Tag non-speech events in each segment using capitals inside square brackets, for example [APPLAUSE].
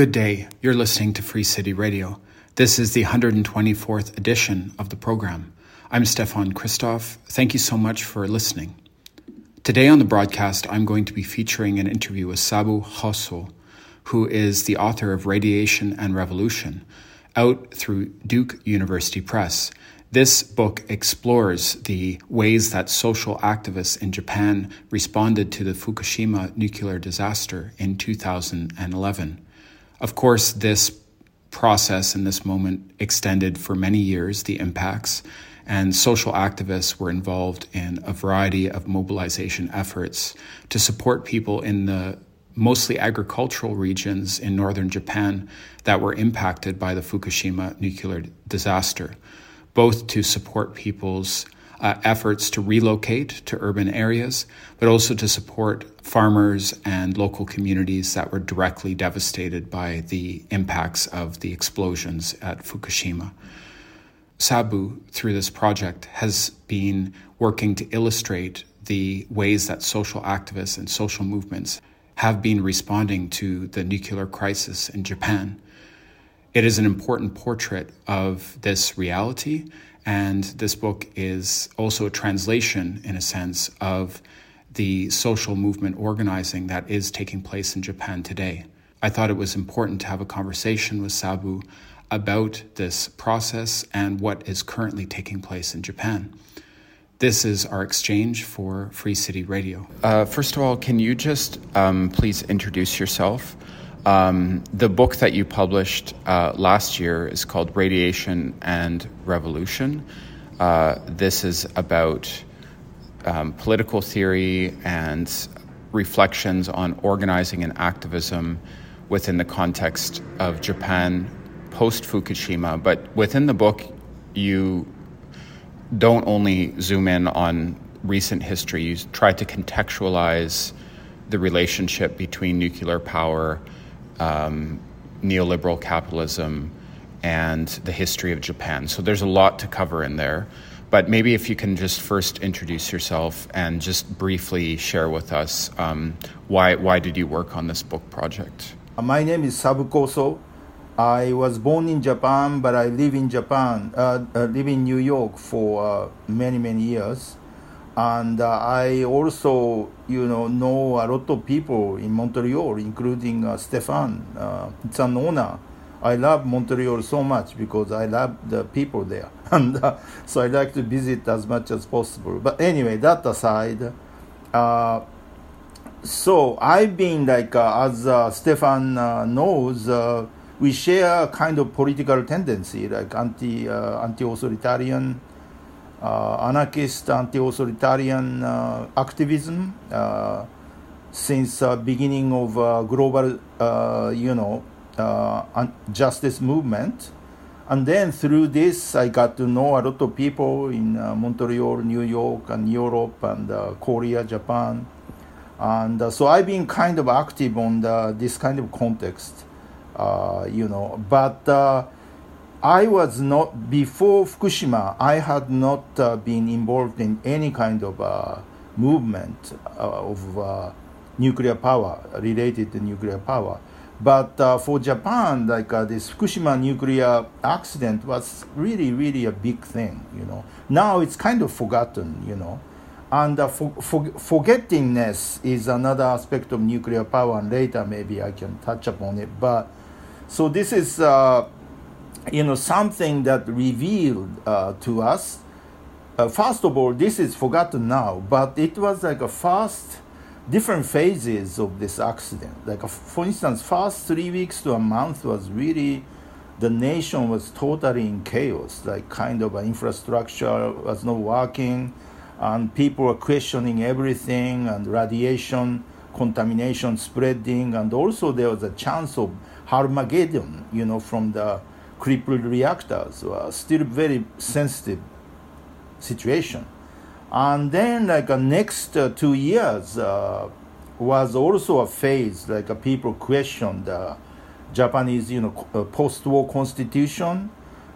Good day. You're listening to Free City Radio. This is the 124th edition of the program. I'm Stefan Christoff. Thank you so much for listening. Today on the broadcast, I'm going to be featuring an interview with Sabu Kohso, who is the author of Radiation and Revolution, out through Duke University Press. This book explores the ways that social activists in Japan responded to the Fukushima nuclear disaster in 2011. Of course, this process and this moment extended for many years, the impacts, and social activists were involved in a variety of mobilization efforts to support people in the mostly agricultural regions in northern Japan that were impacted by the Fukushima nuclear disaster both to support people's uh, efforts to relocate to urban areas, but also to support farmers and local communities that were directly devastated by the impacts of the explosions at Fukushima. Sabu, through this project, has been working to illustrate the ways that social activists and social movements have been responding to the nuclear crisis in Japan. It is an important portrait of this reality, and this book is also a translation, in a sense, of the social movement organizing that is taking place in Japan today. I thought it was important to have a conversation with Sabu about this process and what is currently taking place in Japan. This is our exchange for Free City Radio. Uh, first of all, can you just um, please introduce yourself? Um, the book that you published uh, last year is called Radiation and Revolution. Uh, this is about um, political theory and reflections on organizing and activism within the context of Japan post Fukushima. But within the book, you don't only zoom in on recent history, you try to contextualize the relationship between nuclear power um, neoliberal capitalism, and the history of Japan. So there's a lot to cover in there. But maybe if you can just first introduce yourself and just briefly share with us um, why, why did you work on this book project? Uh, my name is Sabu Kohso. I was born in Japan, but I live in Japan, uh, uh, live in New York for uh, many, many years and uh, I also you know know a lot of people in Montreal, including uh, Stefan. Uh, it's. I love Montreal so much because I love the people there, [LAUGHS] and uh, so I like to visit as much as possible. But anyway, that aside, uh, so I've been like uh, as uh, Stefan knows. we share a kind of political tendency, like anti anti-authoritarian uh, anarchist, anti-authoritarian uh, activism uh, since beginning of global, you know, justice movement. And then through this, I got to know a lot of people in Montreal, New York, and Europe, and Korea, Japan. And uh, so I've been kind of active on the, this kind of context, uh, you know. But uh, I was not before Fukushima. I had not uh, been involved in any kind of uh, movement uh, of uh, nuclear power related to nuclear power. But uh, for Japan, like uh, this Fukushima nuclear accident was really, really a big thing. You know, now it's kind of forgotten. You know, and for, for, forgettingness is another aspect of nuclear power. And later, maybe I can touch upon it. But so this is you know, something that revealed uh, to us. Uh, first of all, this is forgotten now, but it was like a first different phases of this accident. Like, a, for instance, first three weeks to a month was really the nation was totally in chaos. Like, kind of infrastructure was not working, and people were questioning everything, and radiation contamination spreading, and also there was a chance of Armageddon, you know, from the crippled reactors were still very sensitive situation. And then like the uh, next uh, two years uh, was also a phase like uh, people questioned the Japanese you know uh, post-war constitution,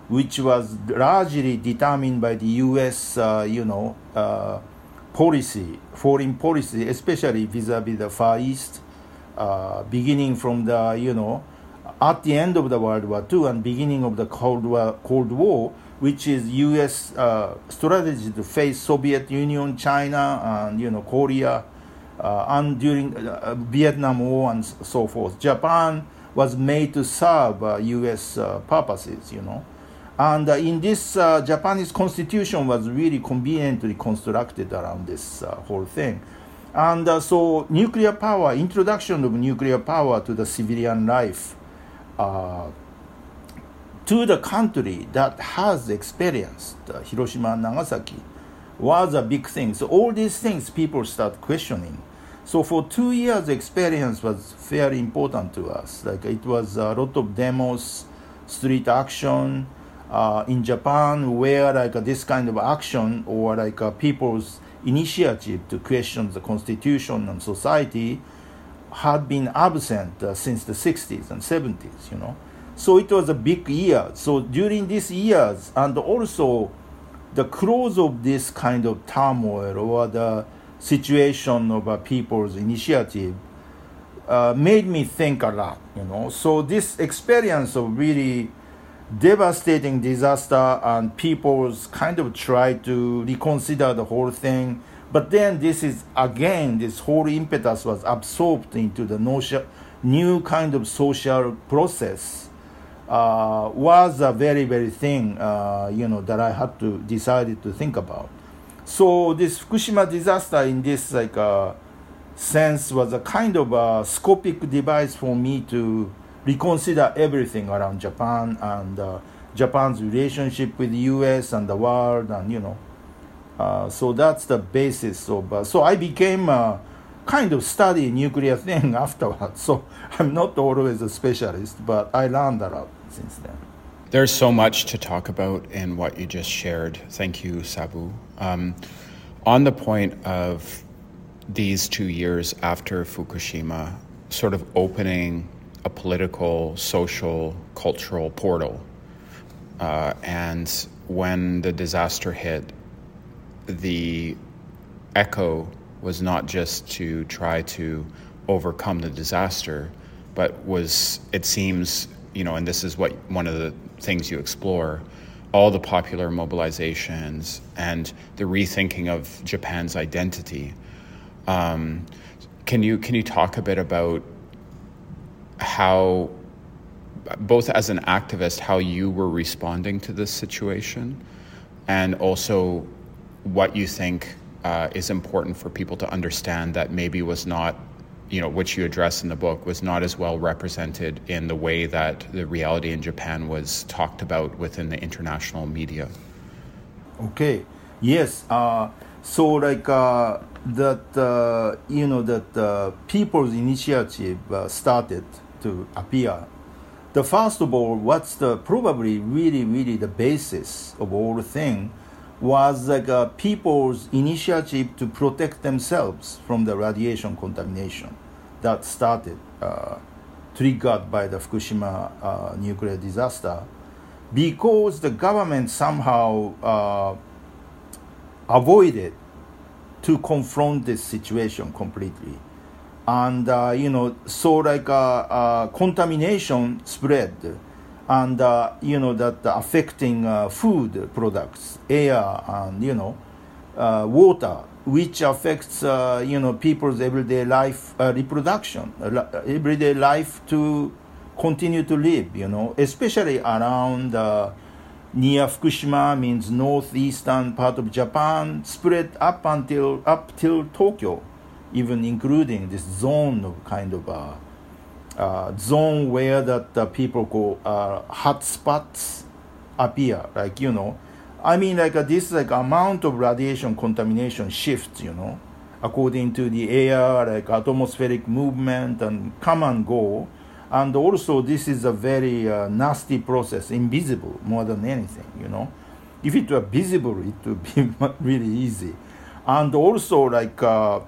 which was largely determined by the U.S. Uh, you know policy, foreign policy, especially vis-a-vis the Far East, beginning from the you know at the end of the World War II and beginning of the Cold War, Cold War which is U.S. Uh, strategy to face Soviet Union, China, and you know Korea, uh, and during uh, Vietnam War and so forth. Japan was made to serve U.S. Uh, uh, purposes, you know. And uh, in this, Japanese constitution was really conveniently constructed around this whole thing. And so, nuclear power, introduction of nuclear power to the civilian life, to the country that has experienced uh, Hiroshima and Nagasaki was a big thing. So all these things people start questioning. So for two years, experience was very important to us. Like it was a lot of demos, street action uh, in Japan, where like this kind of action or like people's initiative to question the constitution and society had been absent uh, since the 60s and 70s. You know. So it was a big year. So during these years, and also the close of this kind of turmoil or the situation of a people's initiative uh, made me think a lot, you know. So this experience of really devastating disaster and people's kind of try to reconsider the whole thing. But then this is again, this whole impetus was absorbed into the new kind of social process uh, was a very very thing uh, you know that I had to decided to think about. So this Fukushima disaster in this like uh, sense was a kind of a scopic device for me to reconsider everything around Japan and uh, Japan's relationship with the U.S. and the world and you know. Uh, so that's the basis of. Uh, so I became a kind of study nuclear thing [LAUGHS] afterwards. So I'm not always a specialist, but I learned a lot since then. There's so much to talk about in what you just shared. Thank you, Sabu. Um, on the point of these two years after Fukushima, sort of opening a political, social, cultural portal. Uh, and when the disaster hit, the echo was not just to try to overcome the disaster, but was, it seems, you know, and this is what one of the things you explore all the popular mobilizations and the rethinking of Japan's identity. Um, can you can you talk a bit about how, both as an activist, how you were responding to this situation, and also what you think uh, is important for people to understand that maybe was not, you know, which you address in the book, was not as well represented in the way that the reality in Japan was talked about within the international media. Okay. Yes. Uh, so like uh, that, uh, you know, that uh, people's initiative uh, started to appear. The first of all, what's the probably really really the basis of all the thing was like a people's initiative to protect themselves from the radiation contamination that started, uh, triggered by the Fukushima uh, nuclear disaster, because the government somehow uh, avoided to confront this situation completely. And, uh, you know, so like uh, uh, contamination spread and uh, you know that affecting uh, food products, air, and you know uh, water, which affects uh, you know people's everyday life, uh, reproduction, everyday life to continue to live. You know, especially around uh, near Fukushima means northeastern part of Japan, spread up until up till Tokyo, even including this zone of kind of uh, zone where that uh, people go uh, hot spots appear. Like you know i mean like uh, this like amount of radiation contamination shifts you know according to the air like atmospheric movement and come and go. And also this is a very uh, nasty process invisible more than anything you know. If it were visible it would be [LAUGHS] really easy. And also like uh,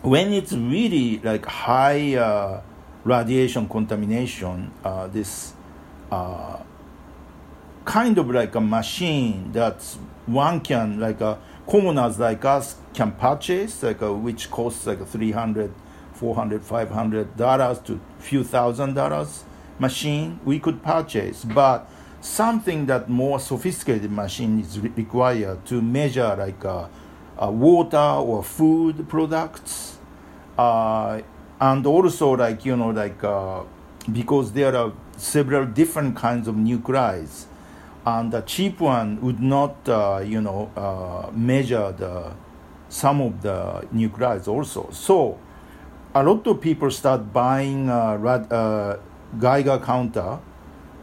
when it's really like high uh, radiation contamination, uh, this uh, kind of like a machine that one can, like a commoners like us, can purchase, like a, which costs like 300 400 500 dollars to few thousand dollars machine we could purchase, but something that more sophisticated machine is re- required to measure like uh, uh, water or food products, uh, and also like you know like uh, because there are several different kinds of nuclei, and the cheap one would not uh, you know uh, measure the some of the nuclei also. So a lot of people start buying a rad, Geiger counter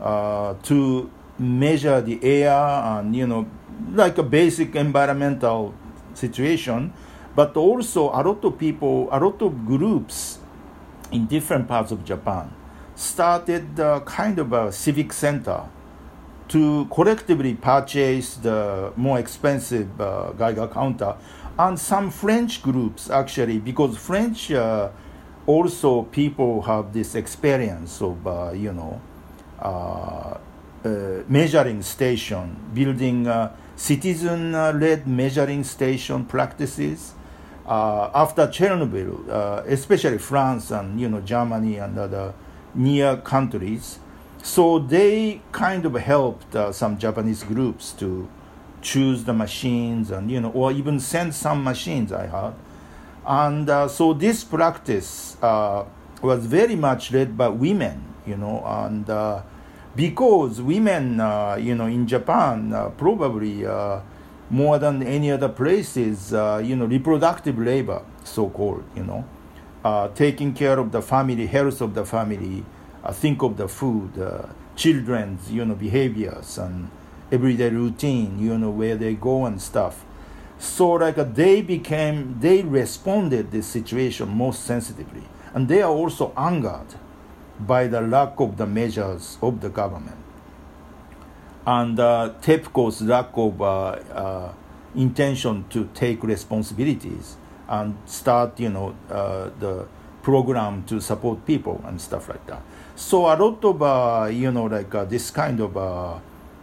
uh, to measure the air and you know like a basic environmental situation but also a lot of people a lot of groups in different parts of japan started uh, kind of a civic center to collectively purchase the more expensive uh, Geiger counter. And some French groups actually because French uh, also people have this experience of uh, you know uh, uh, measuring station building citizen-led measuring station practices uh, after Chernobyl, uh, especially France and you know Germany and other near countries. So they kind of helped uh, some Japanese groups to choose the machines and you know or even send some machines I heard and uh, so this practice uh, was very much led by women, you know, and uh, because women, you know, in Japan, probably more than any other places, uh, you know, reproductive labor, so called, you know, uh, taking care of the family, health of the family, uh, think of the food, children's, you know, behaviors and everyday routine, you know, where they go and stuff. So like they became they responded this situation most sensitively. And they are also angered by the lack of the measures of the government and uh, lack of uh, uh, intention to take responsibilities and start you know uh, the program to support people and stuff like that. So a lot of uh, you know like uh, this kind of uh,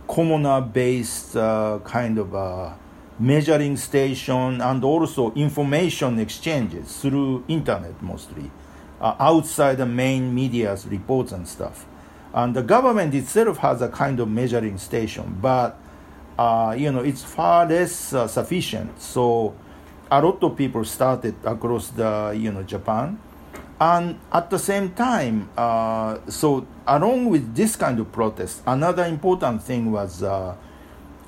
commoner based kind of measuring station and also information exchanges through internet mostly outside the main media's reports and stuff and the government itself has a kind of measuring station but uh, you know it's far less uh, sufficient. So a lot of people started across the you know japan. And at the same time uh, so along with this kind of protest another important thing was uh,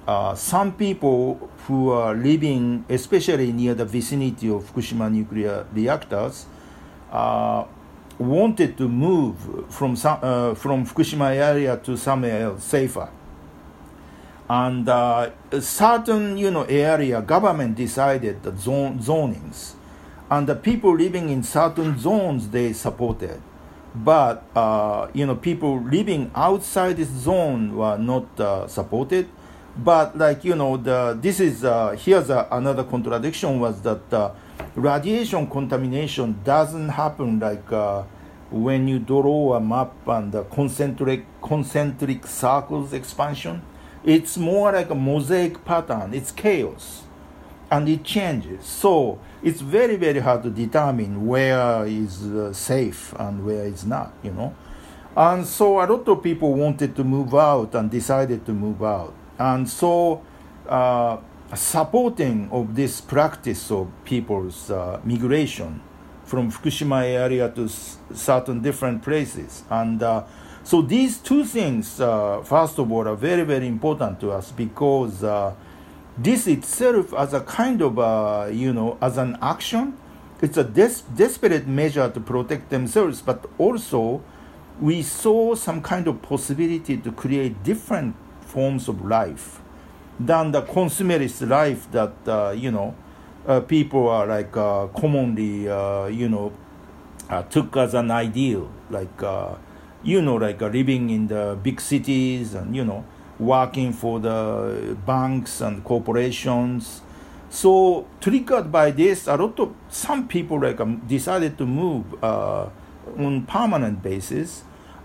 uh, some people who are living, especially near the vicinity of Fukushima nuclear reactors, uh, wanted to move from uh, from Fukushima area to somewhere safer. And uh, certain you know area government decided the zone zonings, and the people living in certain zones they supported, but uh, you know people living outside this zone were not uh, supported but like you know, the this is uh, here's a, another contradiction was that uh, radiation contamination doesn't happen like uh, when you draw a map and the concentric concentric circles expansion. It's more like a mosaic pattern. It's chaos, and it changes. So it's very very hard to determine where is uh, safe and where is not. You know. And so a lot of people wanted to move out and decided to move out and so uh, supporting of this practice of people's uh, migration from Fukushima area to certain different places. And uh, so these two things, uh, first of all, are very, very important to us because uh, this itself, as a kind of, uh, you know, as an action, it's a des- desperate measure to protect themselves, but also we saw some kind of possibility to create different forms of life than the consumerist life that uh, you know uh, people are like uh, commonly uh, you know uh, took as an ideal like uh, you know like living in the big cities and you know working for the banks and corporations. So triggered by this a lot of some people like um, decided to move on permanent basis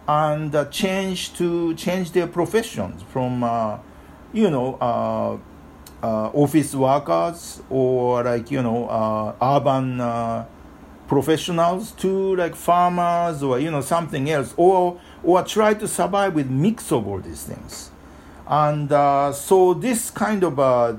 and uh, change to change their professions from uh, you know uh, uh office workers or like you know uh, urban uh, professionals to like farmers or you know something else or or try to survive with mix of all these things. And so this kind of uh,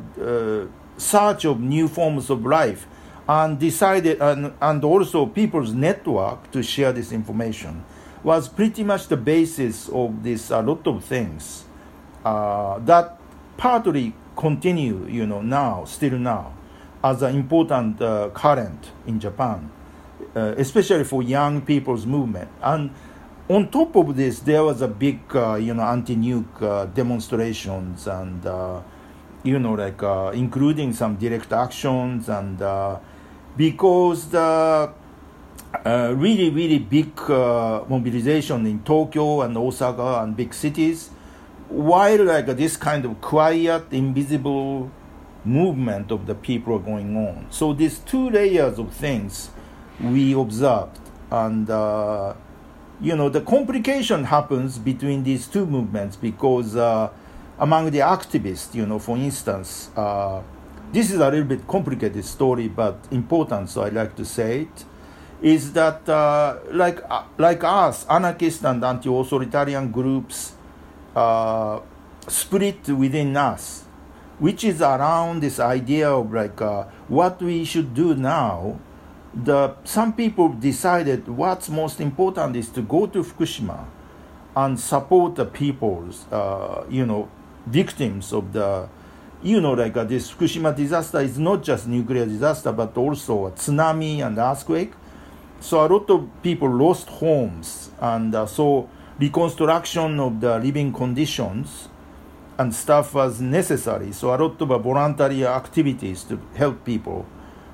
search of new forms of life and decided and, and also people's network to share this information was pretty much the basis of this a lot of things uh, that partly continue you know now still now as an important uh, current in Japan uh, especially for young people's movement. And on top of this, there was a big, uh, you know, anti-nuke uh, demonstrations and, uh, you know, like including some direct actions and because the really, really big mobilization in Tokyo and Osaka and big cities, while like this kind of quiet, invisible movement of the people going on. So these two layers of things we observed. And, uh, you know, the complication happens between these two movements because uh, among the activists, you know, for instance, uh, this is a little bit complicated story, but important, so I like to say it, is that uh, like, uh, like us, anarchist and anti-authoritarian groups uh, split within us, which is around this idea of like what we should do now the some people decided what's most important is to go to Fukushima and support the people's, uh, you know, victims of the, you know, like uh, this Fukushima disaster is not just nuclear disaster but also a tsunami and earthquake. So a lot of people lost homes, and uh, so reconstruction of the living conditions and stuff was necessary. So a lot of voluntary activities to help people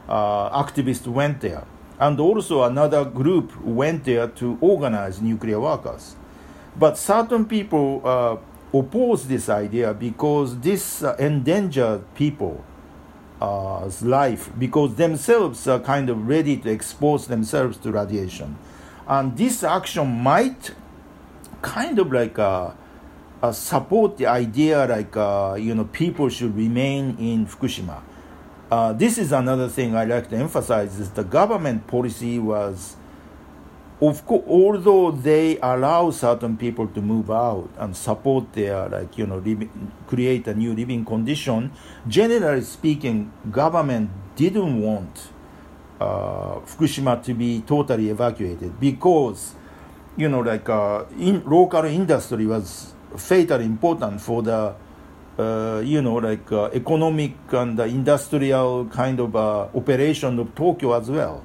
uh, activists went there. And also another group went there to organize nuclear workers. But certain people uh, oppose this idea because this uh, endangered people's uh, life because themselves are kind of ready to expose themselves to radiation. And this action might kind of like uh, uh, support the idea like, uh, you know, people should remain in Fukushima uh, this is another thing I like to emphasize is the government policy was of course although they allow certain people to move out and support their like you know living, create a new living condition generally speaking government didn't want uh, Fukushima to be totally evacuated because you know like uh, in local industry was fatally important for the uh, you know, like uh, economic and industrial kind of uh, operation of Tokyo as well.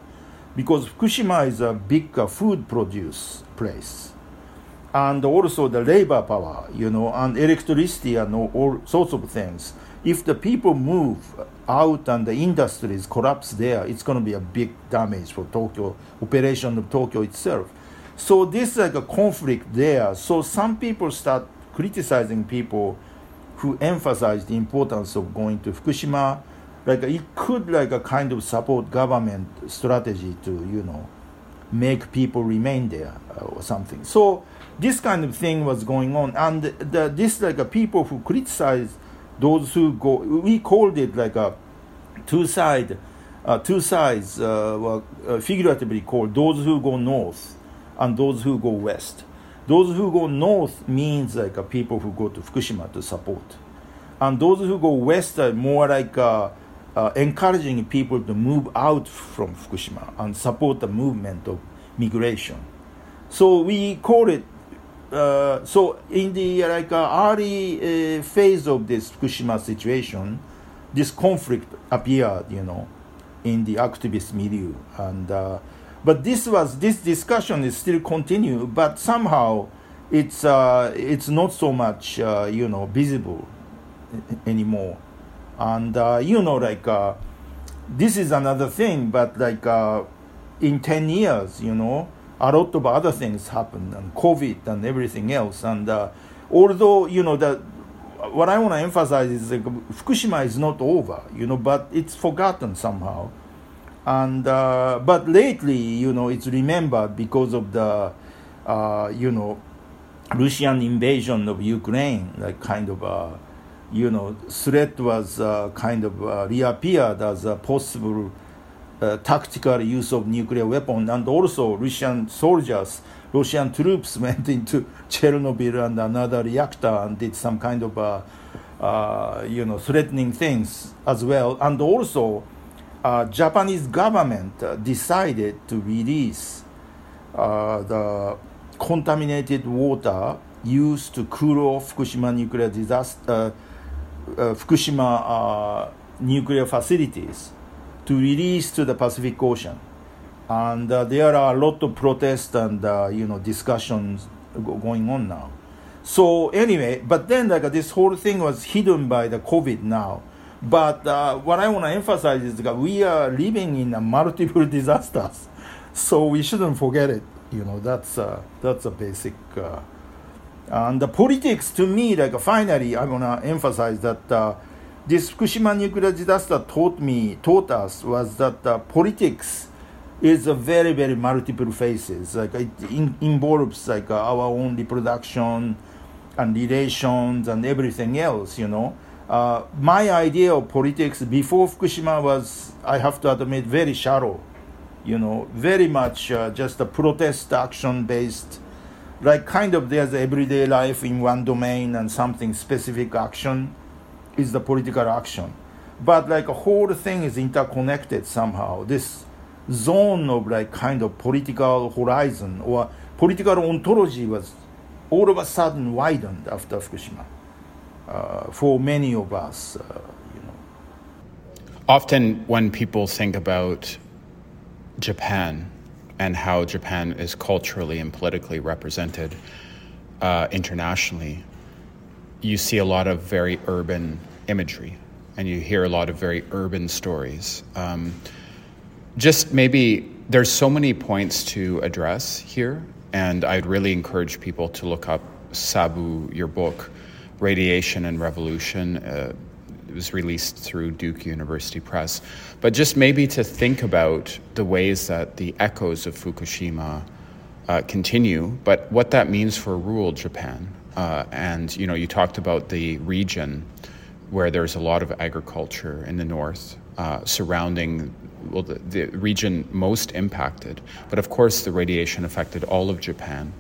Because Fukushima is a big uh, food produce place. And also the labor power, you know, and electricity and all, all sorts of things. If the people move out and the industries collapse there, it's going to be a big damage for Tokyo, operation of Tokyo itself. So this is like a conflict there. So some people start criticizing people who emphasize the importance of going to Fukushima. Like it could like a kind of support government strategy to you know make people remain there uh, or something. So this kind of thing was going on, and the, this like a people who criticize those who go. We called it like a two side, uh, two sides, uh, were, uh, figuratively called those who go north and those who go west. Those who go north means like uh, people who go to Fukushima to support. And those who go west are more like uh, uh, encouraging people to move out from Fukushima and support the movement of migration. So we call it. Uh, so in the like uh, early uh, phase of this Fukushima situation, this conflict appeared, you know, in the activist milieu, and but this was this discussion is still continue, but somehow it's uh, it's not so much uh, you know visible anymore, and uh, you know like uh, this is another thing, but like uh, in ten years, you know, a lot of other things happened and COVID and everything else, and uh, although you know that what I want to emphasize is like Fukushima is not over, you know, but it's forgotten somehow. And uh, but lately you know it's remembered because of the uh, you know Russian invasion of Ukraine like kind of a you know threat was uh, kind of uh, reappeared as a possible uh, tactical use of nuclear weapon, and also Russian soldiers, Russian troops [LAUGHS] went into Chernobyl and another reactor and did some kind of, uh, uh, you know, threatening things as well. And also, uh, Japanese government uh, decided to release the contaminated water used to cool off Fukushima nuclear disaster, Fukushima nuclear facilities to release to the Pacific Ocean. And uh, there are a lot of protests and uh, you know discussions going on now. So anyway, but then like this whole thing was hidden by the COVID now. But uh, what I want to emphasize is that we are living in multiple [LAUGHS] disasters, so we shouldn't forget it. You know that's uh, that's a basic. And the politics to me, like finally, I want to emphasize that uh, this Fukushima nuclear disaster taught me, taught us was that uh, politics is a very, very multiple faces. Like it in, involves like uh, our own reproduction and relations and everything else, you know. Uh, my idea of politics before Fukushima was, I have to admit, very shallow, you know, very much uh, just a protest action based, like kind of there's everyday life in one domain and something specific action is the political action. But like a whole thing is interconnected somehow. This zone of like kind of political horizon or political ontology was all of a sudden widened after Fukushima uh, for many of us. Uh, you know. Often, when people think about Japan and how Japan is culturally and politically represented uh, internationally, you see a lot of very urban imagery and you hear a lot of very urban stories. Um, just maybe there's so many points to address here, and I'd really encourage people to look up Sabu, your book, Radiation and Revolution. Uh, it was released through Duke University Press. But just maybe to think about the ways that the echoes of Fukushima uh, continue, but what that means for rural Japan. Uh, and you know, you talked about the region where there's a lot of agriculture in the north uh, surrounding well, the, the, region most impacted. But of course, the radiation affected all of Japan.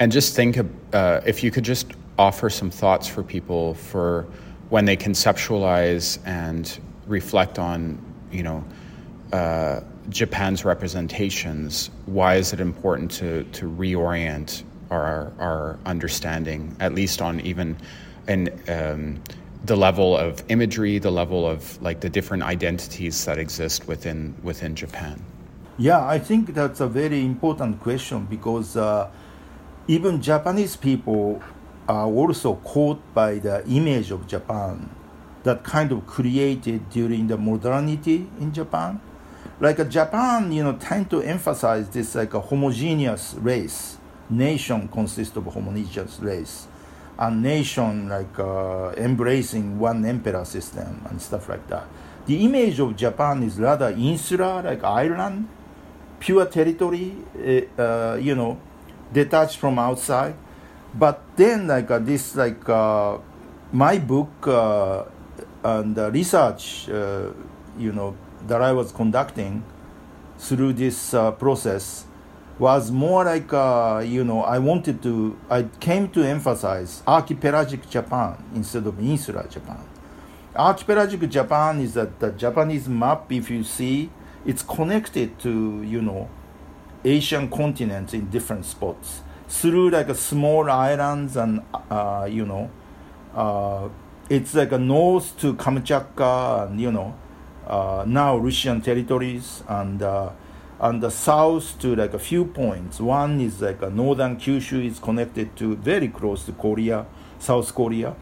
And just think uh, if you could just offer some thoughts for people for when they conceptualize and reflect on, you know, uh, Japan's representations, why is it important to, to reorient our, our understanding, at least on even in um, the level of imagery, the level of like the different identities that exist within within Japan? Yeah, I think that's a very important question because uh, even Japanese people are also caught by the image of Japan that kind of created during the modernity in Japan. Like uh, Japan, you know, tend to emphasize this like a homogeneous race nation consists of homogeneous race, a nation like uh, embracing one emperor system and stuff like that. The image of Japan is rather insular, like island, pure territory, uh, uh, you know, detached from outside. But then, like uh, this, like uh, my book uh, and research, you know, that I was conducting through this process was more like uh, you know I wanted to I came to emphasize archipelagic Japan instead of insular Japan. Archipelagic Japan is that the Japanese map. If you see, it's connected to you know Asian continents in different spots through like a small islands and uh, you know uh, it's like a north to Kamchatka and you know uh, now Russian territories and uh, and the south to like a few points. One is like a northern Kyushu is connected to very close to Korea, South Korea,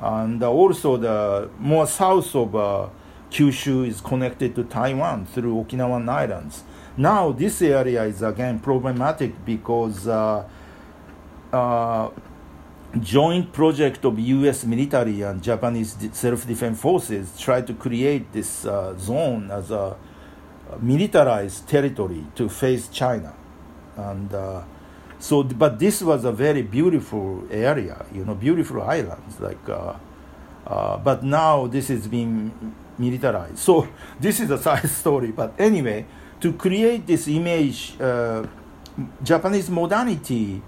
and also the more south of uh, Kyushu is connected to Taiwan through Okinawan Islands. Now this area is again problematic because uh, uh, joint project of U.S. military and Japanese self-defense forces try to create this uh, zone as a militarized territory to face China. And uh, so, but this was a very beautiful area, you know, beautiful islands like uh, Uh, but now this is being militarized. So this is a side [LAUGHS] story. But anyway, to create this image, uh, Japanese modernity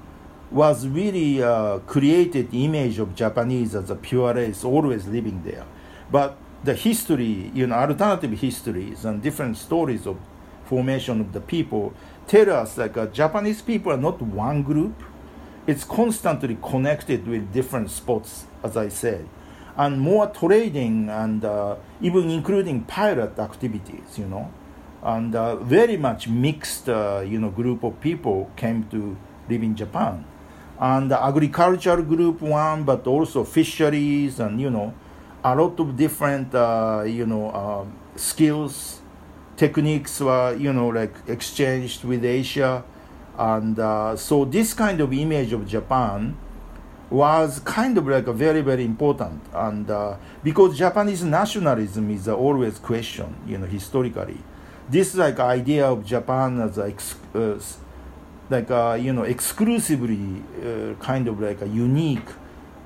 was really uh, created image of Japanese as a pure race, always living there. But the history, you know, alternative histories and different stories of formation of the people tell us like uh, Japanese people are not one group. It's constantly connected with different spots, as I said, and more trading and uh, even including pirate activities, you know, and uh, very much mixed, uh, you know, group of people came to live in Japan, and the agricultural group one, but also fisheries and you know, a lot of different, uh, you know, uh, skills techniques were you know like exchanged with Asia, and uh, so this kind of image of Japan was kind of like a very very important and uh, because Japanese nationalism is uh, always questioned you know historically this like idea of Japan as ex- uh, like a, you know exclusively uh, kind of like a unique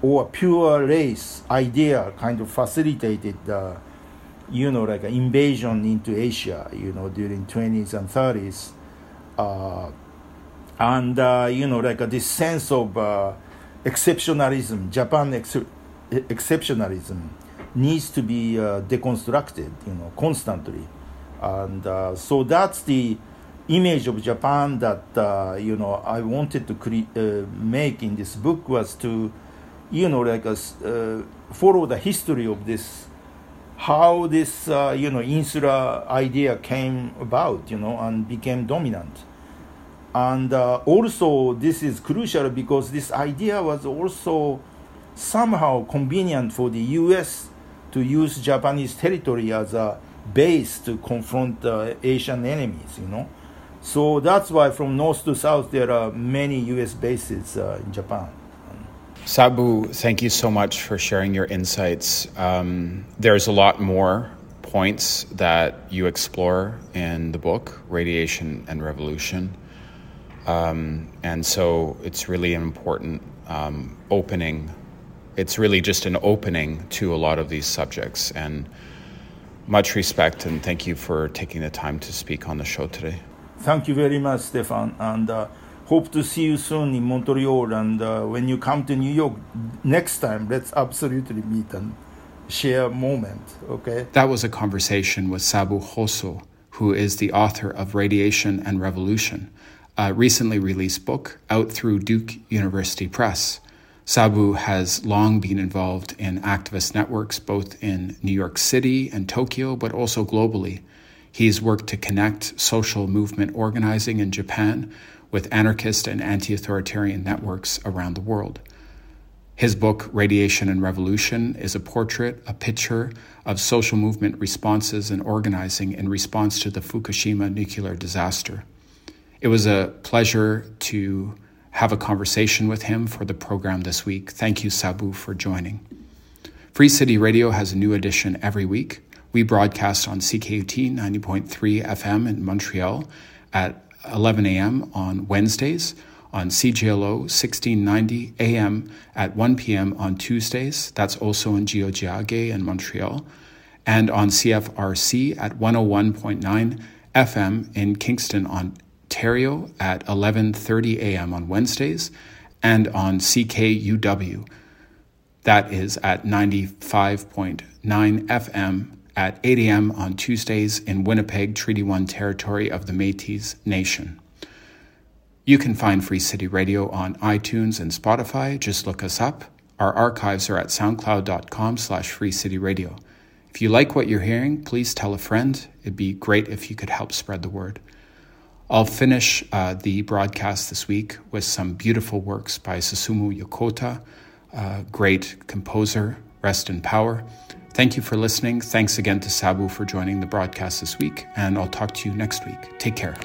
or pure race idea kind of facilitated the you know, like invasion into Asia, you know, during 20s and 30s. Uh, and, uh, you know, like uh, this sense of uh, exceptionalism, Japan ex- exceptionalism needs to be uh, deconstructed, you know, constantly. And uh, so that's the image of Japan that, you know, I wanted to cre- make in this book was to, you know, like follow the history of this how this uh, you know insular idea came about you know and became dominant and uh, also this is crucial because this idea was also somehow convenient for the US to use Japanese territory as a base to confront uh, Asian enemies you know so that's why from north to south there are many US bases uh, in Japan Sabu, thank you so much for sharing your insights. Um, there's a lot more points that you explore in the book, Radiation and Revolution. Um, and so it's really an important um, opening. It's really just an opening to a lot of these subjects. And much respect and thank you for taking the time to speak on the show today. Thank you very much, Stefan. And uh, hope to see you soon in Montreal. And uh, when you come to New York next time, let's absolutely meet and share a moment. Okay. That was a conversation with Sabu Kohso, who is the author of Radiation and Revolution, a recently released book out through Duke University Press. Sabu has long been involved in activist networks both in New York City and Tokyo, but also globally. He's worked to connect social movement organizing in Japan with anarchist and anti authoritarian networks around the world. His book, Radiation and Revolution, is a portrait, a picture of social movement responses and organizing in response to the Fukushima nuclear disaster. It was a pleasure to have a conversation with him for the program this week. Thank you, Sabu, for joining. Free City Radio has a new edition every week. We broadcast on CKUT 90.3 FM in Montreal at 11 a.m. on Wednesdays, on CJLO 1690 a.m. at 1 p.m. on Tuesdays. That's also in Tiohtià:ke in Montreal. And on CFRC at 101.9 FM in Kingston, Ontario at 11:30 a.m. on Wednesdays, and on CKUW. That is at 95.9 FM at 8 a.m. on Tuesdays in Winnipeg, Treaty 1 territory of the Metis Nation. You can find Free City Radio on iTunes and Spotify. Just look us up. Our archives are at soundcloud.com slash freecityradio. If you like what you're hearing, please tell a friend. It'd be great if you could help spread the word. I'll finish uh, the broadcast this week with some beautiful works by Susumu Yokota, great composer, rest in power. Thank you for listening. Thanks again to Sabu for joining the broadcast this week, and I'll talk to you next week. Take care.